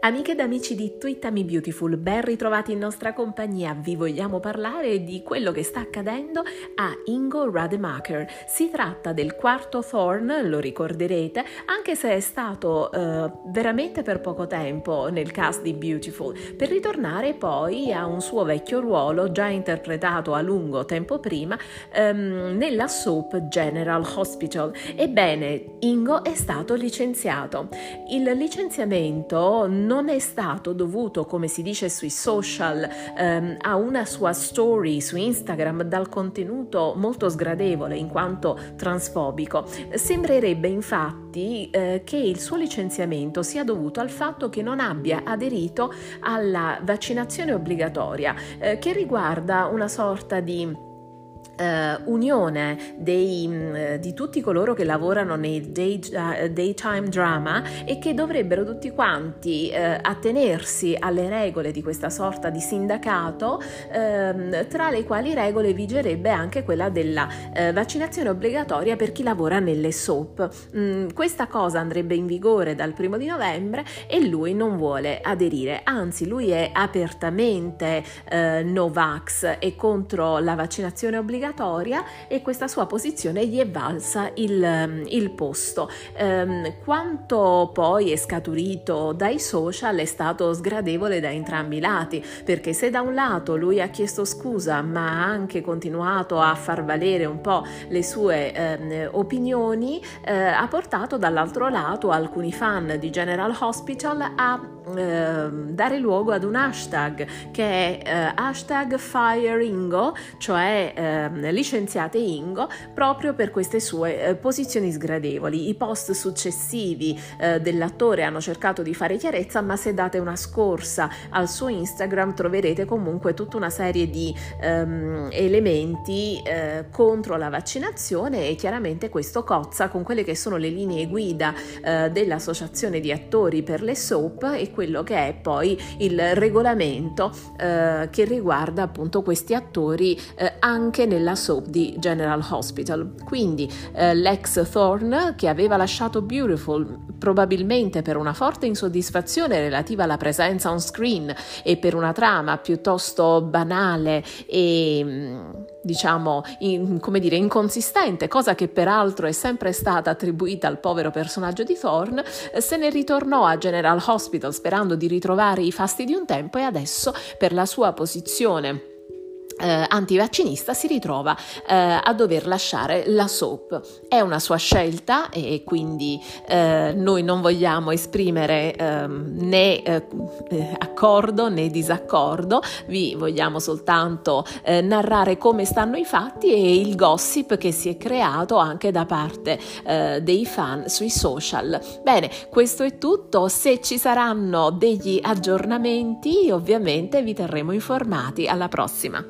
Amiche ed amici di Twittami Beautiful, ben ritrovati in nostra compagnia. Vi vogliamo parlare di quello che sta accadendo a Ingo Rademacher. Si tratta del quarto Thorn, lo ricorderete, anche se è stato eh, veramente per poco tempo nel cast di Beautiful, per ritornare poi a un suo vecchio ruolo già interpretato a lungo tempo prima ehm, nella soap General Hospital. Ebbene, Ingo è stato licenziato. Il licenziamento non è stato dovuto, come si dice sui social, ehm, a una sua story su Instagram dal contenuto molto sgradevole in quanto transfobico. Sembrerebbe infatti eh, che il suo licenziamento sia dovuto al fatto che non abbia aderito alla vaccinazione obbligatoria, eh, che riguarda una sorta di Uh, unione dei, uh, di tutti coloro che lavorano nei day, uh, daytime drama e che dovrebbero tutti quanti attenersi alle regole di questa sorta di sindacato, ehm, tra le quali regole vigerebbe anche quella della vaccinazione obbligatoria per chi lavora nelle soap. Mm, questa cosa andrebbe in vigore dal primo di novembre e lui non vuole aderire, anzi lui è apertamente Novax e contro la vaccinazione obbligatoria obbligatoria e questa sua posizione gli è valsa il, ehm, il posto. Um, quanto poi è scaturito dai social è stato sgradevole da entrambi i lati, perché se da un lato lui ha chiesto scusa ma ha anche continuato a far valere un po' le sue um, opinioni, uh, ha portato dall'altro lato alcuni fan di General Hospital a uh, dare luogo ad un hashtag che è uh, hashtag FireIngo, cioè ehm, licenziate Ingo proprio per queste sue eh, posizioni sgradevoli. I post successivi eh, dell'attore hanno cercato di fare chiarezza, ma se date una scorsa al suo Instagram troverete comunque tutta una serie di ehm, elementi eh, contro la vaccinazione e chiaramente questo cozza con quelle che sono le linee guida eh, dell'associazione di attori per le soap e quello che è poi il regolamento eh, che riguarda appunto questi attori anche nella nella soap di General Hospital. Quindi eh, l'ex Thorne, che aveva lasciato Beautiful probabilmente per una forte insoddisfazione relativa alla presenza on screen e per una trama piuttosto banale e mm, diciamo in, come dire inconsistente, cosa che peraltro è sempre stata attribuita al povero personaggio di Thorne, se ne ritornò a General Hospital sperando di ritrovare i fasti di un tempo e adesso per la sua posizione eh, antivaccinista si ritrova eh, a dover lasciare la soap. È una sua scelta e quindi eh, noi non vogliamo esprimere ehm, né eh, accordo né disaccordo, vi vogliamo soltanto eh, narrare come stanno i fatti e il gossip che si è creato anche da parte eh, dei fan sui social. Bene, questo è tutto, se ci saranno degli aggiornamenti ovviamente vi terremo informati, alla prossima.